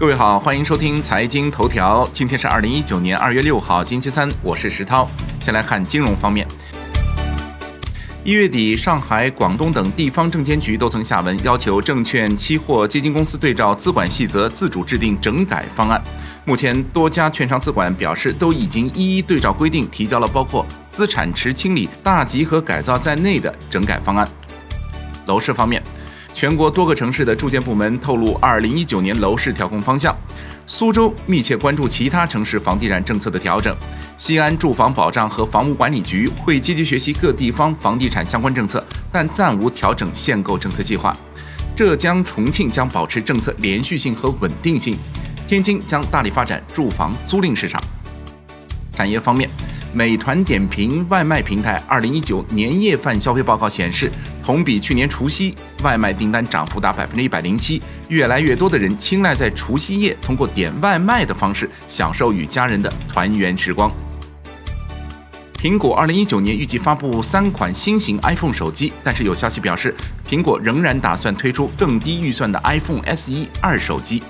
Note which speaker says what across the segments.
Speaker 1: 各位好，欢迎收听财经头条。今天是二零一九年二月六号，星期三，我是石涛。先来看金融方面。一月底，上海、广东等地方证监局都曾下文要求证券、期货、基金公司对照资管细则，自主制定整改方案。目前，多家券商资管表示，都已经一一对照规定，提交了包括资产池清理、大集合改造在内的整改方案。楼市方面。全国多个城市的住建部门透露，二零一九年楼市调控方向。苏州密切关注其他城市房地产政策的调整。西安住房保障和房屋管理局会积极学习各地方房地产相关政策，但暂无调整限购政策计划。浙江、重庆将保持政策连续性和稳定性。天津将大力发展住房租赁市场。产业方面。美团点评外卖平台二零一九年夜饭消费报告显示，同比去年除夕外卖订单涨幅达百分之一百零七。越来越多的人青睐在除夕夜通过点外卖的方式享受与家人的团圆时光。苹果二零一九年预计发布三款新型 iPhone 手机，但是有消息表示，苹果仍然打算推出更低预算的 iPhone SE 二手机。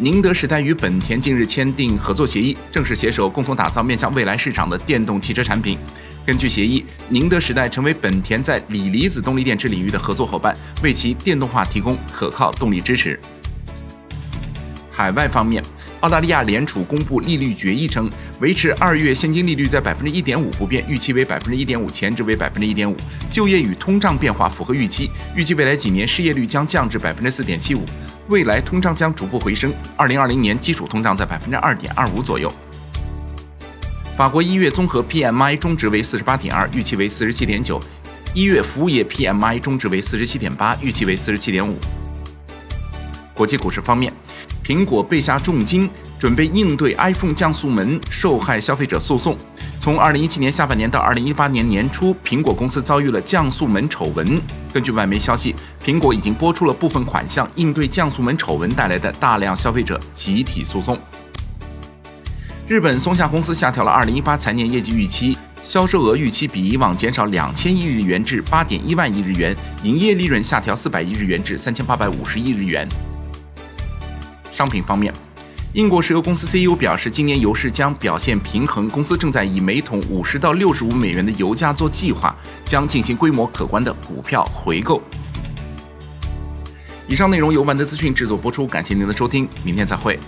Speaker 1: 宁德时代与本田近日签订合作协议，正式携手共同打造面向未来市场的电动汽车产品。根据协议，宁德时代成为本田在锂离子动力电池领域的合作伙伴，为其电动化提供可靠动力支持。海外方面，澳大利亚联储公布利率决议称，维持二月现金利率在百分之一点五不变，预期为百分之一点五，前值为百分之一点五。就业与通胀变化符合预期，预计未来几年失业率将降至百分之四点七五。未来通胀将逐步回升，二零二零年基础通胀在百分之二点二五左右。法国一月综合 PMI 中值为四十八点二，预期为四十七点九；一月服务业 PMI 中值为四十七点八，预期为四十七点五。国际股市方面，苹果被下重金，准备应对 iPhone 降速门受害消费者诉讼。从二零一七年下半年到二零一八年年初，苹果公司遭遇了降速门丑闻。根据外媒消息，苹果已经拨出了部分款项，应对降速门丑闻带来的大量消费者集体诉讼。日本松下公司下调了二零一八财年业绩预期，销售额预期比以往减少两千亿日元至八点一万亿日元，营业利润下调四百亿日元至三千八百五十亿日元。商品方面。英国石油公司 CEO 表示，今年油市将表现平衡。公司正在以每桶五十到六十五美元的油价做计划，将进行规模可观的股票回购。以上内容由万德资讯制作播出，感谢您的收听，明天再会。